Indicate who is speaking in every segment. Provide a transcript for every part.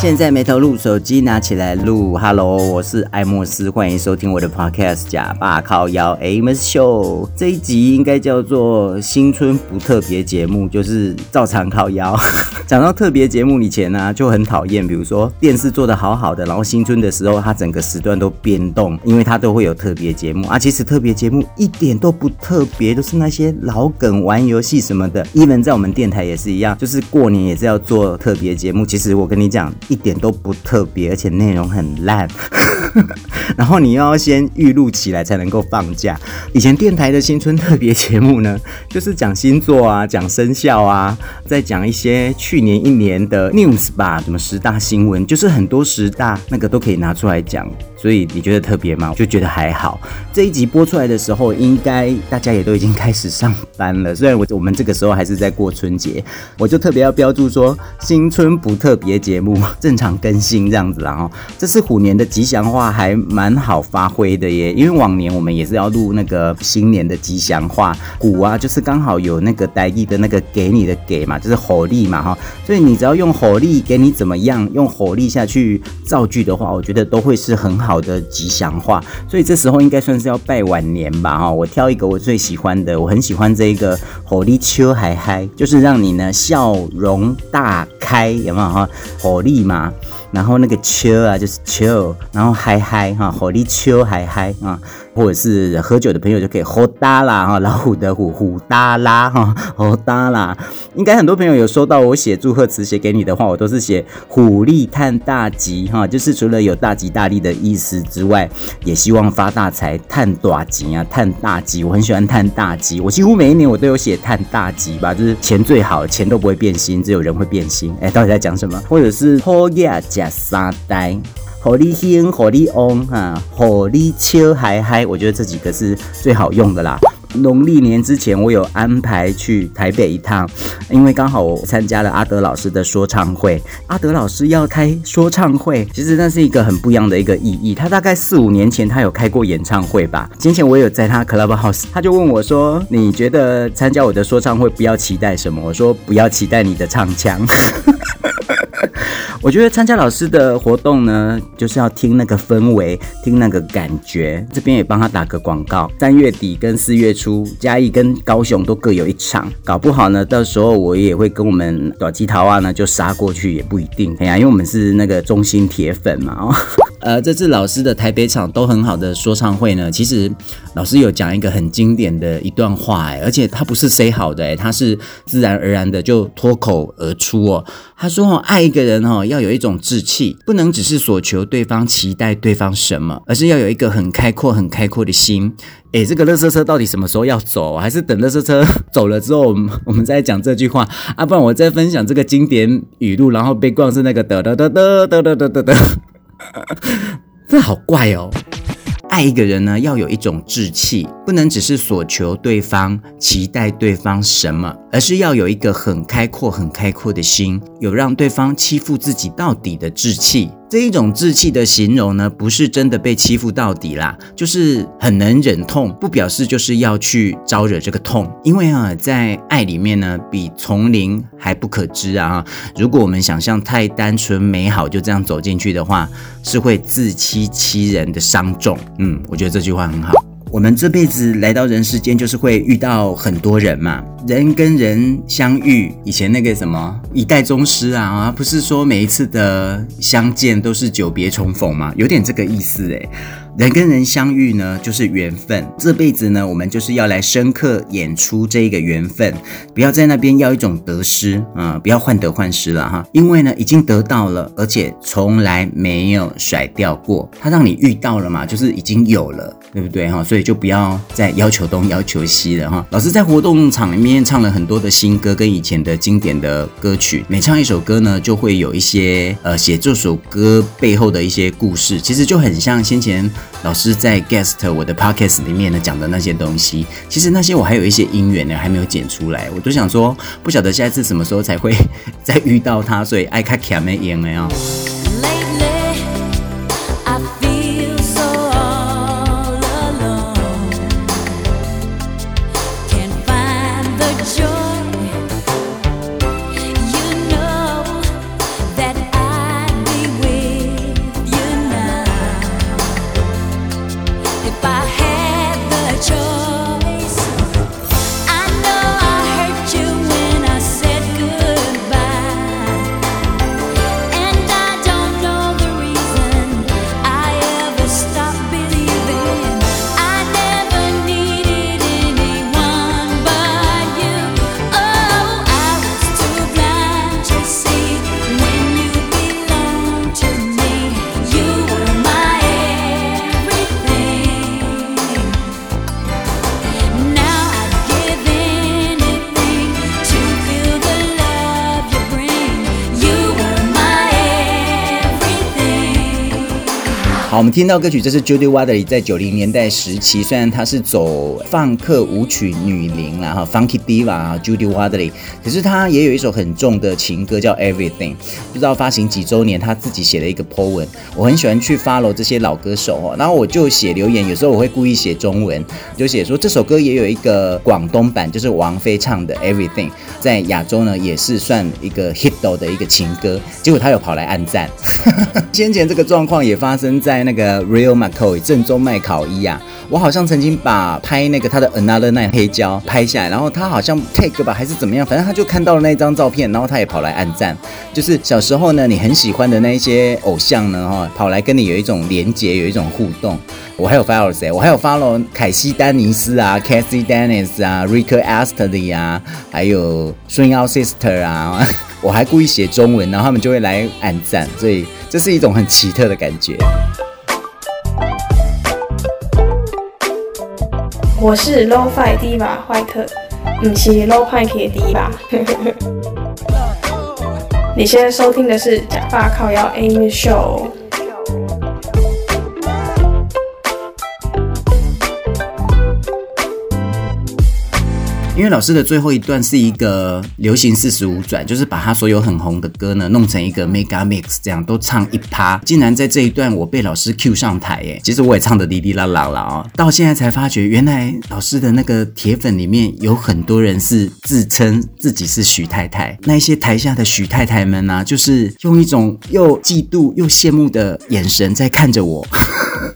Speaker 1: 现在没投入，手机拿起来录。Hello，我是艾莫斯，欢迎收听我的 Podcast《假爸靠腰 Amos Show》。这一集应该叫做新春不特别节目，就是照常靠腰。讲到特别节目以前呢、就很讨厌，比如说电视做得好好的，然后新春的时候，它整个时段都变动，因为它都会有特别节目啊。其实特别节目一点都不特别，都是那些老梗、玩游戏什么的。even 在我们电台也是一样，就是过年也是要做特别节目。其实我跟你讲。一点都不特别，而且内容很烂，然后你要先预录起来才能够放假。以前电台的新春特别节目呢，就是讲星座啊，讲生肖啊，再讲一些去年一年的 news 吧，什么十大新闻，就是很多十大那个都可以拿出来讲。所以你觉得特别吗？就觉得还好。这一集播出来的时候，应该大家也都已经开始上班了。虽然我我们这个时候还是在过春节，我就特别要标注说新春不特别节目，正常更新这样子啦。哈，这次虎年的吉祥话还蛮好发挥的耶。因为往年我们也是要录那个新年的吉祥话，虎啊，就是刚好有那个台语的那个给你的给嘛，就是火力嘛哈。所以你只要用火力给你怎么样，用火力下去造句的话，我觉得都会是很好。好的吉祥话，所以这时候应该算是要拜晚年吧哈。我挑一个我最喜欢的，我很喜欢这一个“火力秋还嗨”，就是让你呢笑容大开，有没有哈？火力嘛，然后那个秋啊就是秋，然后嗨嗨哈，火力秋嗨嗨啊。或者是喝酒的朋友就可以呼哒啦哈，老虎的虎虎哒啦哈，呼哒啦。应该很多朋友有收到我写祝贺词写给你的话，我都是写虎力探大吉哈，就是除了有大吉大利的意思之外，也希望发大财，探大吉啊，探大吉。我很喜欢探大吉，我几乎每一年我都有写探大吉吧，就是钱最好，钱都不会变心，只有人会变心。哎，到底在讲什么？或者是好亚加三代。火力兴，火力旺哈，火力秋还嗨，我觉得这几个是最好用的啦。农历年之前，我有安排去台北一趟，因为刚好我参加了阿德老师的说唱会。阿德老师要开说唱会，其实那是一个很不一样的一个意义。他大概四五年前他有开过演唱会吧。先前我有在他 Clubhouse，他就问我说：“你觉得参加我的说唱会不要期待什么？”我说：“不要期待你的唱腔。”我觉得参加老师的活动呢，就是要听那个氛围，听那个感觉。这边也帮他打个广告，三月底跟四月初，嘉义跟高雄都各有一场，搞不好呢，到时候我也会跟我们短吉桃啊呢就杀过去，也不一定。哎呀，因为我们是那个中心铁粉嘛，哦。呃，这次老师的台北场都很好的说唱会呢，其实老师有讲一个很经典的一段话，哎，而且他不是 say 好的，哎，他是自然而然的就脱口而出哦。他说哦，爱一个人哦，要有一种志气，不能只是所求对方期待对方什么，而是要有一个很开阔、很开阔的心。哎，这个垃圾车到底什么时候要走？还是等垃圾车走了之后，我们我们再讲这句话啊？不然我再分享这个经典语录，然后被冠是那个得得得得得得得得得。这好怪哦！爱一个人呢，要有一种志气，不能只是索求对方期待对方什么，而是要有一个很开阔、很开阔的心，有让对方欺负自己到底的志气。这一种志气的形容呢，不是真的被欺负到底啦，就是很能忍痛，不表示就是要去招惹这个痛。因为啊，在爱里面呢，比从零还不可知啊。如果我们想象太单纯美好，就这样走进去的话，是会自欺欺人的伤重。嗯，我觉得这句话很好。我们这辈子来到人世间，就是会遇到很多人嘛。人跟人相遇，以前那个什么一代宗师啊，不是说每一次的相见都是久别重逢吗？有点这个意思诶。人跟人相遇呢，就是缘分。这辈子呢，我们就是要来深刻演出这个缘分，不要在那边要一种得失啊、不要患得患失了哈。因为呢，已经得到了，而且从来没有甩掉过。他让你遇到了嘛，就是已经有了，对不对哈？所以就不要再要求东要求西了哈。老师在活动场里面唱了很多的新歌，跟以前的经典的歌曲。每唱一首歌呢，就会有一些呃写这首歌背后的一些故事，其实就很像先前。老师在 guest 我的 podcast 里面呢讲的那些东西，其实那些我还有一些音源呢还没有剪出来，我都想说不晓得下一次什么时候才会 再遇到他，所以爱卡卡没演了呀。我们听到歌曲，这是 Judy Watley 在九零年代时期，虽然她是走放克舞曲女伶啦哈，Funky Diva 啊 Judy Watley，可是她也有一首很重的情歌叫 Everything，不知道发行几周年，她自己写了一个 po 文，我很喜欢去 follow 这些老歌手哦，然后我就写留言，有时候我会故意写中文，就写说这首歌也有一个广东版，就是王菲唱的 Everything，在亚洲呢也是算一个 hit 的一个情歌，结果她有跑来按赞，先前这个状况也发生在。那那个 Real McCoy 正宗麦考伊啊，我好像曾经把拍那个他的 Another Night 黑胶拍下来，然后他好像 take 吧还是怎么样，反正他就看到了那张照片，然后他也跑来按赞。就是小时候呢，你很喜欢的那一些偶像呢，哈，跑来跟你有一种连结，有一种互动。我还有 follow 谁？我还有 follow 凯西丹尼斯啊，Cathy Dennis 啊，Rick Astley 啊，还有 Swing Out Sister 啊，我还故意写中文，然后他们就会来按赞，所以这是一种很奇特的感觉。
Speaker 2: 我是 Low Fi Diva 坏特，不是 Lo-Fi 的 Diva。你现在收听的是假发靠腰 Amy Show。
Speaker 1: 因为老师的最后一段是一个流行四十五转，就是把他所有很红的歌呢弄成一个 mega mix，这样都唱一趴。竟然在这一段我被老师 cue 上台，耶，其实我也唱得滴滴啦啦了啊！到现在才发觉，原来老师的那个铁粉里面有很多人是自称自己是许太太。那一些台下的许太太们呢、啊，就是用一种又嫉妒又羡慕的眼神在看着我。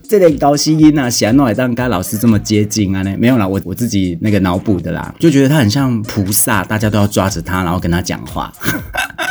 Speaker 1: 这类高希音啊，喜欢诺海当跟老师这么接近啊？呢，没有啦，我我自己那个脑补的啦，就觉得他很像菩萨，大家都要抓着他，然后跟他讲话。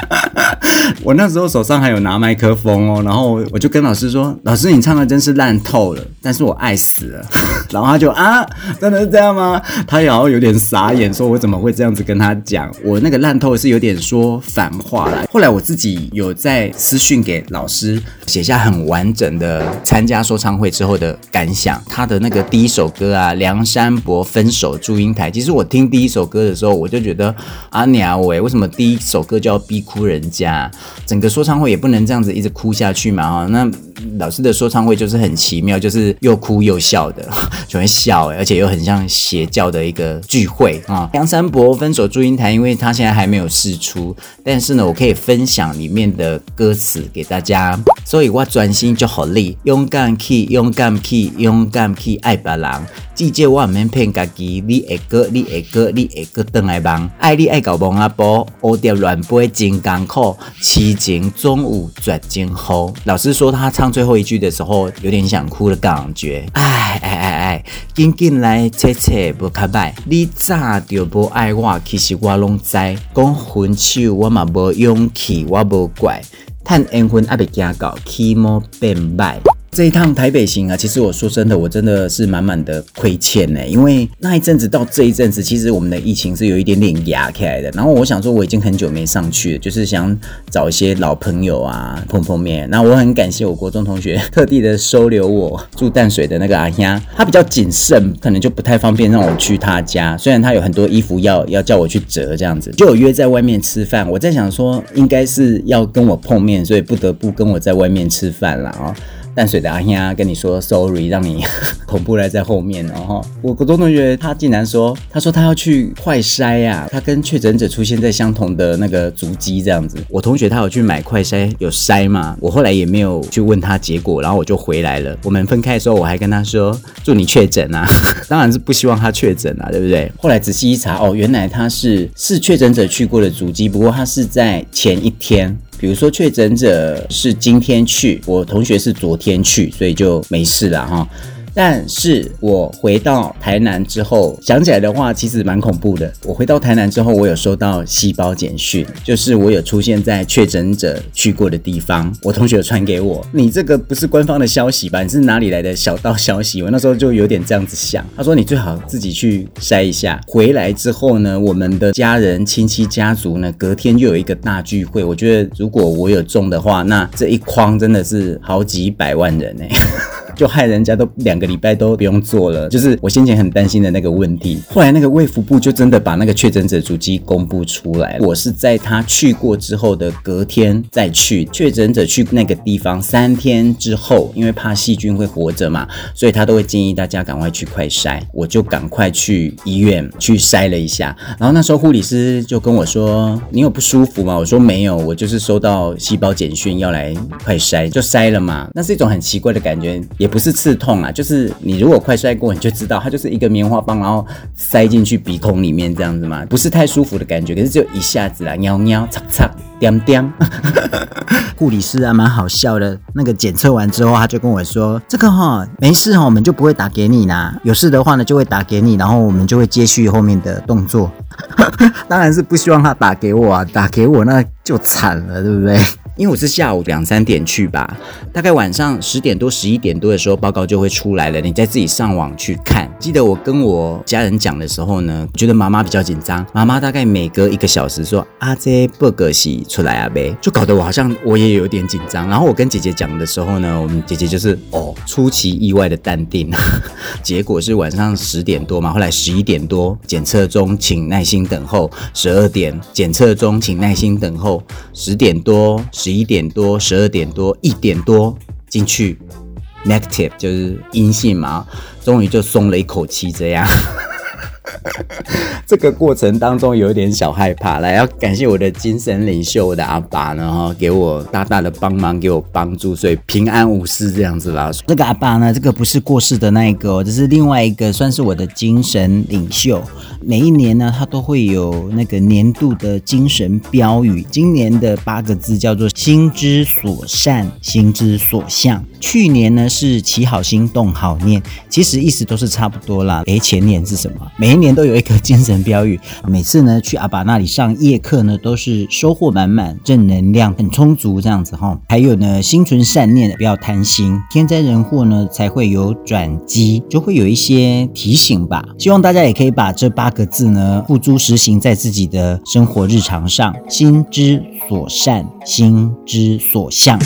Speaker 1: 我那时候手上还有拿麦克风哦，然后我就跟老师说：“老师，你唱的真是烂透了，但是我爱死了。” 然后他就啊，真的是这样吗？他也好有点傻眼，说我怎么会这样子跟他讲？我那个烂透是有点说反话啦。后来我自己有在私讯给老师写下很完整的参加说唱会之后的感想。他的那个第一首歌啊，《梁山伯分手祝英台》，其实我听第一首歌的时候，我就觉得啊鸟喂，为什么第一首歌就要逼哭哭人家？整个说唱会也不能这样子一直哭下去嘛哈，那老师的说唱会就是很奇妙，就是又哭又笑的，就会笑，而且又很像邪教的一个聚会啊。梁山伯分手祝英台，因为他现在还没有试出，但是呢，我可以分享里面的歌词给大家，所以我专心就好力，勇敢去，勇敢去，勇敢去爱别人。记住我唔免骗家己，你会过，你会过，你会过转来忙。爱你爱到忘阿婆，蝴蝶乱飞真艰苦，痴情总有绝情好。老师说他唱最后一句的时候，有点想哭的感觉。哎哎哎哎，紧紧来切切不卡拜，你咋就不爱我，其实我拢知。讲分手我嘛无勇气，我无怪，叹缘分还未惊到，起码变歹。这一趟台北行啊，其实我说真的，我真的是满满的亏欠呢。因为那一阵子到这一阵子，其实我们的疫情是有一点点压起来的。然后我想说，我已经很久没上去了，就是想找一些老朋友啊碰碰面。那我很感谢我国中同学特地的收留我住淡水的那个阿兄，他比较谨慎，可能就不太方便让我去他家。虽然他有很多衣服要要叫我去折这样子，就有约在外面吃饭。我在想说，应该是要跟我碰面，所以不得不跟我在外面吃饭了啊。淡水的阿兄跟你说 sorry，让你 恐怖来在后面，然后我国中同学他竟然说，他说他要去快筛呀，他跟确诊者出现在相同的那个足迹这样子。我同学他有去买快筛，有筛嘛？我后来也没有去问他结果，然后我就回来了。我们分开的时候，我还跟他说祝你确诊啊，当然是不希望他确诊啊，对不对？后来仔细一查，哦，原来他是是确诊者去过的足迹，不过他是在前一天。比如说确诊者是今天去，我同学是昨天去，所以就没事了哈。但是我回到台南之后，想起来的话，其实蛮恐怖的。我回到台南之后，我有收到细胞简讯，就是我有出现在确诊者去过的地方。我同学传给我，你这个不是官方的消息吧？你是哪里来的小道消息？我那时候就有点这样子想。他说你最好自己去筛一下。回来之后呢，我们的家人、亲戚、家族呢，隔天又有一个大聚会。我觉得如果我有中的话，那这一筐真的是好几百万人哎、欸。就害人家都两个礼拜都不用做了，就是我先前很担心的那个问题。后来那个卫福部就真的把那个确诊者足迹公布出来。我是在他去过之后的隔天再去，确诊者去那个地方三天之后，因为怕细菌会活着嘛，所以他都会建议大家赶快去快筛。我就赶快去医院去筛了一下，然后那时候护理师就跟我说：“你有不舒服吗？”我说：“没有，我就是收到细胞简讯要来快筛，就筛了嘛。”那是一种很奇怪的感觉。也不是刺痛啊，就是你如果快摔过，你就知道它就是一个棉花棒，然后塞进去鼻孔里面这样子嘛，不是太舒服的感觉，可是就一下子啦，喵喵，擦擦，点点。护理师啊，蛮好笑的。那个检测完之后，他就跟我说：“这个哈没事哈，我们就不会打给你啦。有事的话呢，就会打给你，然后我们就会接续后面的动作。”当然是不希望他打给我啊，打给我那就惨了，对不对？因为我是下午两三点去吧，大概晚上十点多、十一点多的时候，报告就会出来了。你再自己上网去看。记得我跟我家人讲的时候呢，觉得妈妈比较紧张。妈妈大概每隔一个小时说：“啊，这报告是出来啊呗。”就搞得我好像我也有点紧张。然后我跟姐姐讲的时候呢，我们姐姐就是哦，出其意外的淡定。结果是晚上十点多嘛，后来十一点多检测中，请耐心等候；十二点检测中，请耐心等候；十点多。十一点多、十二点多、一点多进去，negative 就是阴性嘛，终于就松了一口气，这样。这个过程当中有点小害怕，来要感谢我的精神领袖，我的阿爸呢哈，给我大大的帮忙，给我帮助，所以平安无事这样子啦。这个阿爸呢，这个不是过世的那一个，这是另外一个，算是我的精神领袖。每一年呢，他都会有那个年度的精神标语，今年的八个字叫做“心之所善，心之所向”。去年呢是“起好心，动好念”，其实意思都是差不多啦。诶，前年是什么？每一年都有一个精神标语，每次呢去阿爸那里上夜课呢，都是收获满满，正能量很充足这样子哈。还有呢，心存善念，不要贪心，天灾人祸呢才会有转机，就会有一些提醒吧。希望大家也可以把这八个字呢付诸实行在自己的生活日常上，心之所善，心之所向。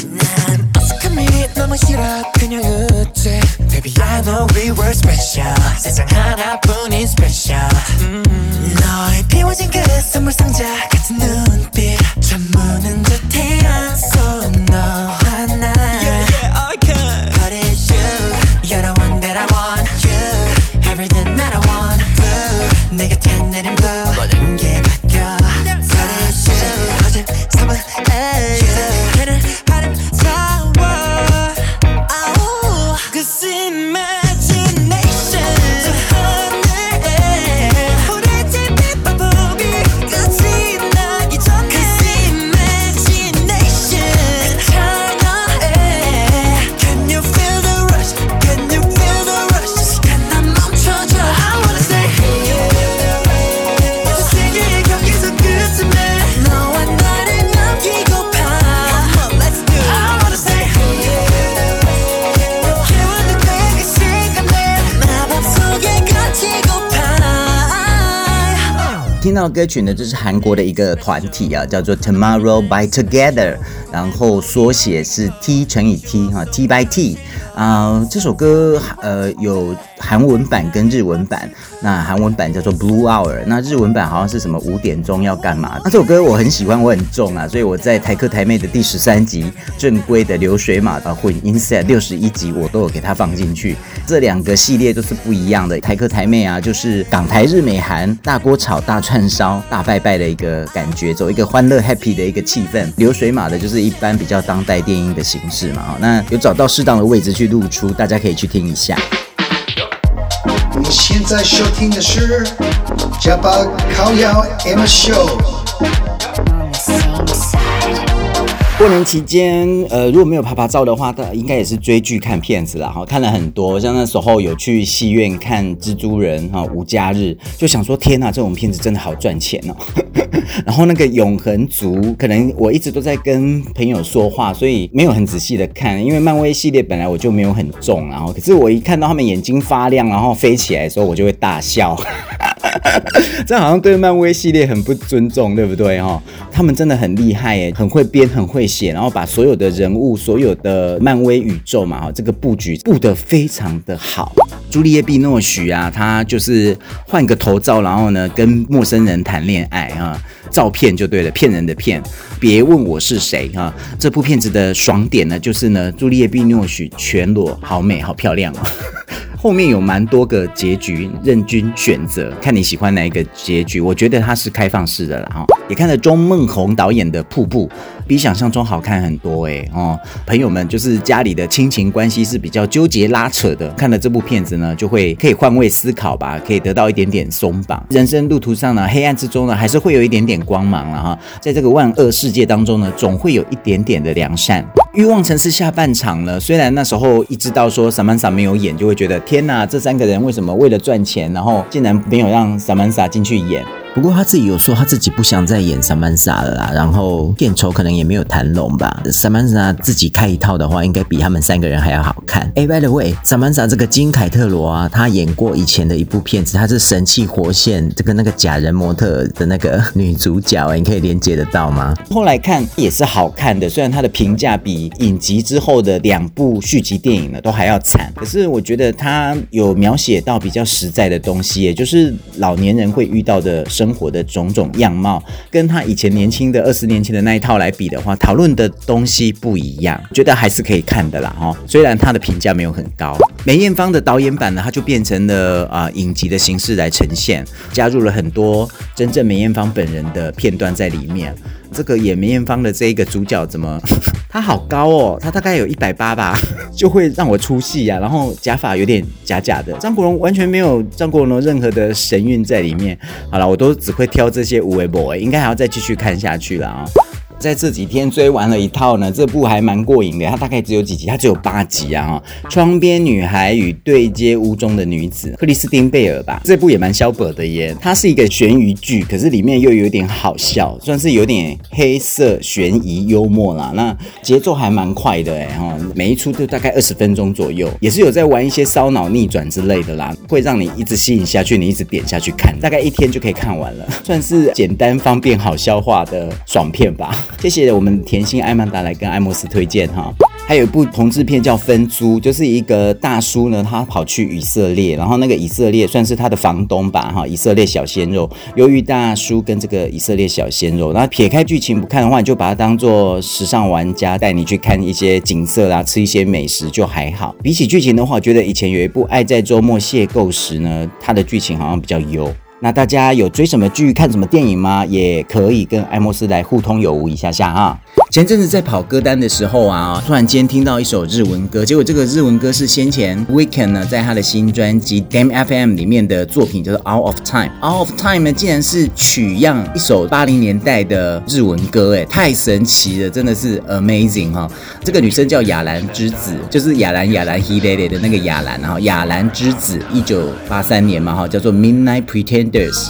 Speaker 1: 听到的歌曲呢，就是韩国的一个团体啊，叫做 Tomorrow by Together，然后缩写是 T 乘以 T 哈，T by T 啊、呃，这首歌呃有。韩文版跟日文版，那韩文版叫做 Blue Hour，那日文版好像是什么五点钟要干嘛？那这首歌我很喜欢，我很重啊，所以我在台客台妹的第十三集正规的流水码的混音 set 六十一集，我都有给它放进去。这两个系列都是不一样的。台客台妹啊，就是港台日美韩大锅炒、大串烧、大拜拜的一个感觉，走一个欢乐 happy 的一个气氛。流水码的就是一般比较当代电音的形式嘛，那有找到适当的位置去露出，大家可以去听一下。
Speaker 3: 现在收听的是加巴烤鸭 M Show。
Speaker 1: 过年期间，呃，如果没有拍拍照的话，应该也是追剧看片子啦。哈，看了很多，像那时候有去戏院看《蜘蛛人》哈，《无家日》，就想说天哪，这种片子真的好赚钱哦。然后那个《永恒族》，可能我一直都在跟朋友说话，所以没有很仔细的看。因为漫威系列本来我就没有很重，然后可是我一看到他们眼睛发亮，然后飞起来的时候，我就会大笑。这好像对漫威系列很不尊重，对不对哈？他们真的很厉害耶，很会编，很会写，然后把所有的人物、所有的漫威宇宙嘛，哈，这个布局布得非常的好。朱丽叶·碧诺许啊，他就是换个头照，然后呢，跟陌生人谈恋爱啊，照骗就对了，骗人的骗。别问我是谁哈。这部片子的爽点呢，就是呢，朱丽叶·碧诺许全裸，好美，好漂亮哦。后面有蛮多个结局，任君选择，看你喜欢哪一个结局。我觉得它是开放式的了，哈，也看了钟梦宏导演的《瀑布》，比想象中好看很多诶。哦，朋友们，就是家里的亲情关系是比较纠结拉扯的，看了这部片子呢，就会可以换位思考吧，可以得到一点点松绑。人生路途上呢，黑暗之中呢，还是会有一点点光芒了哈，在这个万恶世界当中呢，总会有一点点的良善。欲望城市下半场呢，虽然那时候一知道说萨曼莎没有演，就会觉得天哪，这三个人为什么为了赚钱，然后竟然没有让萨曼莎进去演？不过他自己有说他自己不想再演萨曼莎了啦，然后片酬可能也没有谈拢吧。萨曼莎自己开一套的话，应该比他们三个人还要好看。哎，by the way，萨曼莎这个金凯特罗啊，她演过以前的一部片子，她是神气活现这个那个假人模特的那个女主角，你可以连接得到吗？后来看也是好看的，虽然她的评价比影集之后的两部续集电影呢都还要惨，可是我觉得她有描写到比较实在的东西，也就是老年人会遇到的生。生活的种种样貌，跟他以前年轻的二十年前的那一套来比的话，讨论的东西不一样，觉得还是可以看的啦哈。虽然他的评价没有很高，梅艳芳的导演版呢，它就变成了啊、影集的形式来呈现，加入了很多真正梅艳芳本人的片段在里面。这个演梅艳芳的这一个主角怎么？他好高哦，他大概有一百八吧，就会让我出戏呀、啊。然后假发有点假假的，张国荣完全没有张国荣的任何的神韵在里面。好了，我都只会挑这些无为 boy，应该还要再继续看下去了啊、在这几天追完了一套呢，这部还蛮过瘾的。它大概只有几集，它只有八集啊。窗边女孩与对街屋中的女子，克里斯汀贝尔吧。这部也蛮小本的耶。它是一个悬疑剧，可是里面又有点好笑，算是有点黑色悬疑幽默啦。那节奏还蛮快的哎哈，每一出都大概二十分钟左右，也是有在玩一些烧脑逆转之类的啦，会让你一直吸引下去，你一直点下去看，大概一天就可以看完了，算是简单方便好消化的爽片吧。谢谢我们甜心艾曼达来跟艾莫斯推荐哈，还有一部同志片叫《分租》，就是一个大叔呢，他跑去以色列，然后那个以色列算是他的房东吧哈，以色列小鲜肉，由于大叔跟这个以色列小鲜肉，那撇开剧情不看的话，你就把它当做时尚玩家带你去看一些景色啦，吃一些美食就还好。比起剧情的话，我觉得以前有一部《爱在周末邂逅时》呢，它的剧情好像比较优。那大家有追什么剧、看什么电影吗？也可以跟艾莫斯来互通有无一下下啊。前阵子在跑歌单的时候啊，突然间听到一首日文歌，结果这个日文歌是先前 Weekend 呢在他的新专辑 Damn FM 里面的作品，叫做 Out of Time。Out of Time 呢，竟然是取样一首八零年代的日文歌，哎，太神奇了，真的是 amazing 哈。这个女生叫亚兰之子，就是亚兰亚兰 Hidele 的那个亚兰，然后亚兰之子，一九八三年嘛哈，叫做 Midnight Pretenders。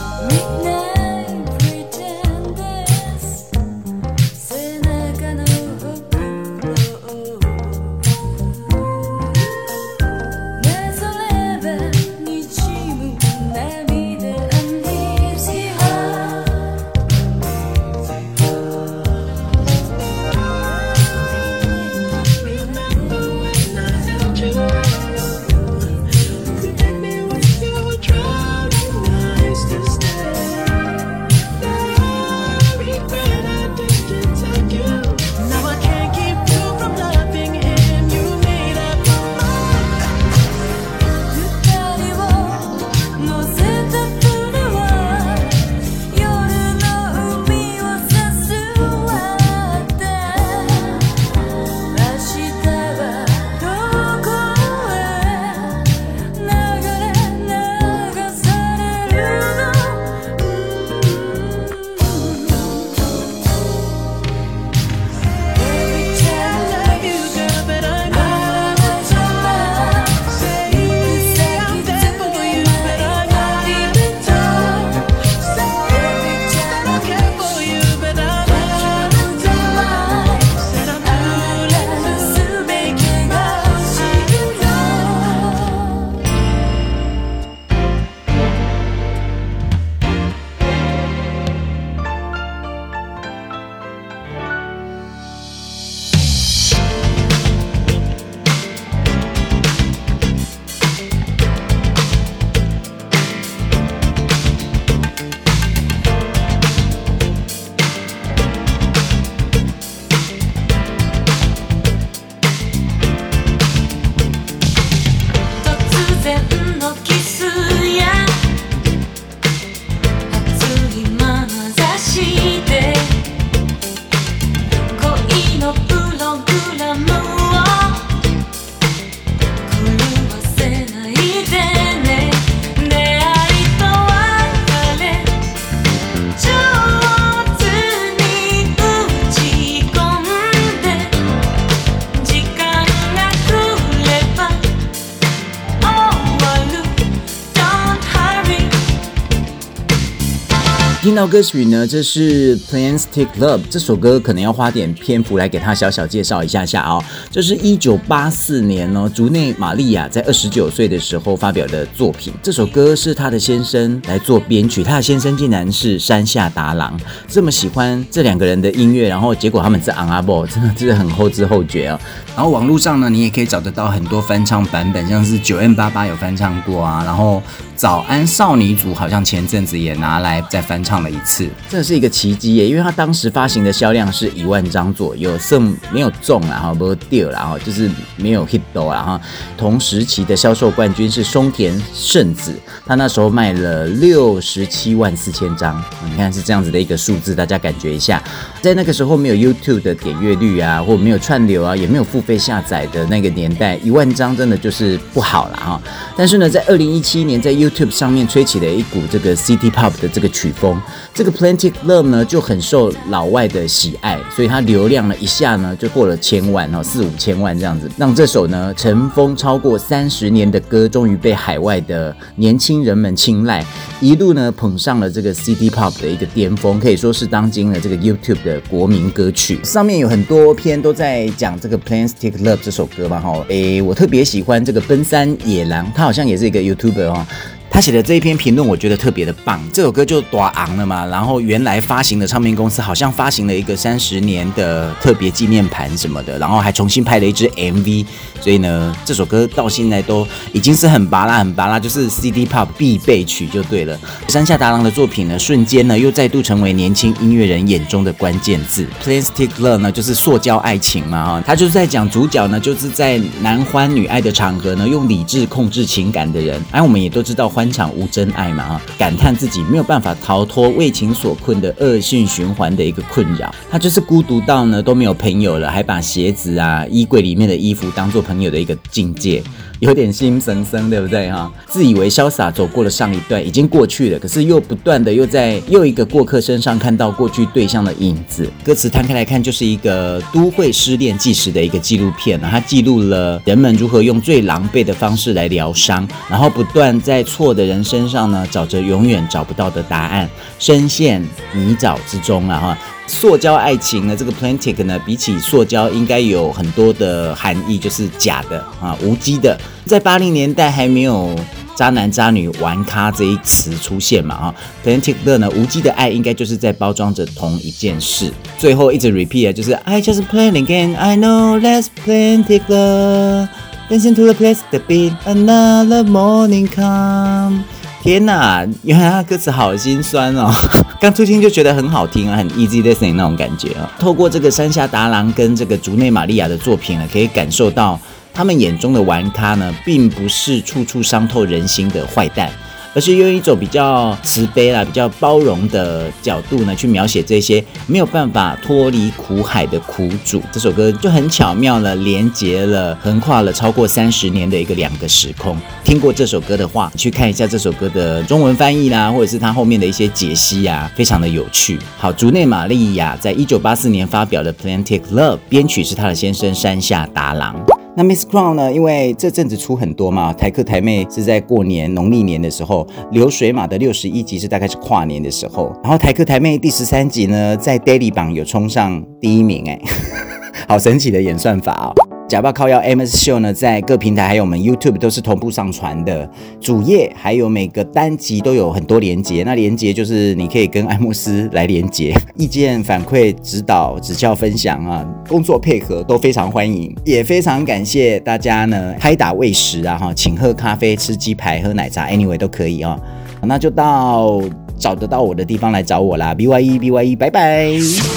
Speaker 1: 到歌曲呢，这是《Plastic Love》这首歌，可能要花点篇幅来给他小小介绍一下下哦。这是一九八四年哦，竹内玛利亚在二十九岁的时候发表的作品。这首歌是他的先生来做编曲，他的先生竟然是山下达郎，这么喜欢这两个人的音乐，然后结果他们是 on a ball，真的真的很后知后觉啊。然后网络上呢，你也可以找得到很多翻唱版本，像是 9m88 有翻唱过啊，然后。早安少女组好像前阵子也拿来再翻唱了一次，这是一个奇迹耶！因为它当时发行的销量是一万张左右，剩没有中，然后没掉，然后就是没有 hit 到，然后同时期的销售冠军是松田圣子，他那时候卖了六十七万四千张，你看是这样子的一个数字，大家感觉一下，在那个时候没有 YouTube 的点阅率啊，或没有串流啊，也没有付费下载的那个年代，一万张真的就是不好了哈。但是呢，在二零一七年在 YouTube 上面吹起了一股这个 City Pop 的这个曲风，这个 Plastic Love 呢就很受老外的喜爱，所以它流量呢一下呢就过了千万哦，四五千万这样子，让这首呢尘封超过三十年的歌，终于被海外的年轻人们青睐，一路呢捧上了这个 City Pop 的一个巅峰，可以说是当今的这个 YouTube 的国民歌曲。上面有很多篇都在讲这个 Plans Take Love 这首歌嘛，哈，诶，我特别喜欢这个奔山野狼，他好像也是一个 YouTuber 哦。他写的这一篇评论，我觉得特别的棒。这首歌就大红了嘛，然后原来发行的唱片公司好像发行了一个三十年的特别纪念盘什么的，然后还重新拍了一支 MV。所以呢，这首歌到现在都已经是很芭乐、很芭乐，就是 CD Pop 必备曲就对了。山下达郎的作品呢，瞬间呢又再度成为年轻音乐人眼中的关键字。Plastic Love 呢，就是塑胶爱情嘛，哈，他就是在讲主角呢，就是在男欢女爱的场合呢，用理智控制情感的人。哎，我们也都知道欢。场无真爱嘛啊，感叹自己没有办法逃脱为情所困的恶性循环的一个困扰。他就是孤独到呢都没有朋友了，还把鞋子啊、衣柜里面的衣服当做朋友的一个境界。有点心神神，对不对哈？自以为潇洒走过了上一段，已经过去了，可是又不断的又在又一个过客身上看到过去对象的影子。歌词摊开来看，就是一个都会失恋纪实的一个纪录片，它记录了人们如何用最狼狈的方式来疗伤，然后不断在错的人身上呢找着永远找不到的答案，深陷泥沼之中啊哈。塑胶爱情呢，这个 plastic 呢，比起塑胶应该有很多的含义，就是假的啊，无机的。在八零年代还没有渣男渣女玩咖这一词出现嘛啊，plastic 爱呢，无机的爱应该就是在包装着同一件事。最后一直 repeat 啊，就是 I just play again, I know that's plastic love, dancing to the plastic beat, another morning come。天哪，原来他歌词好心酸哦！刚出听就觉得很好听啊，很 easy listening 那种感觉啊。透过这个山下达郎跟这个竹内玛利亚的作品呢，可以感受到他们眼中的玩咖呢，并不是处处伤透人心的坏蛋。而是用一种比较慈悲啦、比较包容的角度呢，去描写这些没有办法脱离苦海的苦主。这首歌就很巧妙了，连接了、横跨了超过三十年的一个两个时空。听过这首歌的话，去看一下这首歌的中文翻译啦，或者是它后面的一些解析啊，非常的有趣。好，竹内玛利亚在一九八四年发表的《Plantic Love》，编曲是她的先生山下达郎。那 Miss Crown 呢？因为这阵子出很多嘛，台客台妹是在过年农历年的时候，流水马的六十一集是大概是跨年的时候，然后台客台妹第十三集呢，在 Daily 榜有冲上第一名，哎，好神奇的演算法哦。假爸靠腰 Amos Show 呢，在各平台还有我们 YouTube 都是同步上传的，主页还有每个单集都有很多连接，那连接就是你可以跟艾慕斯来连接，意见反馈、指导、指教、分享啊，工作配合都非常欢迎，也非常感谢大家呢，拍打喂食啊哈，请喝咖啡、吃鸡排、喝奶茶，anyway 都可以啊，那就到找得到我的地方来找我啦，BYE BYE，拜拜。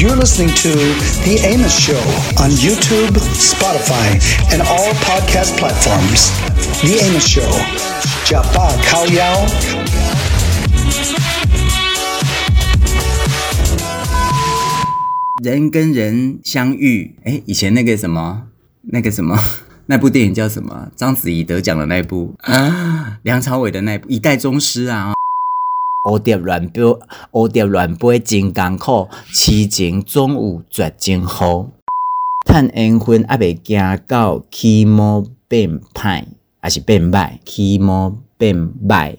Speaker 3: You're listening to The Amos Show on YouTube, Spotify, and all podcast platforms. The Amos Show. Japa Kao Yao.
Speaker 1: 人跟人相遇，哎，以前那个什么，那个什么，那部电影叫什么？章子怡得奖的那部啊，梁朝伟的那部《一代宗师》啊。蝴蝶乱飞，蝴蝶乱飞真艰苦，痴情总有绝情好。趁缘分还未行到，起毛变歹，还是变歹，起毛变歹。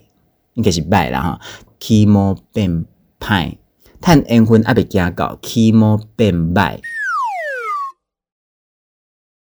Speaker 1: 应该是歹啦哈。起毛变歹，趁缘分还未惊到，起毛变歹。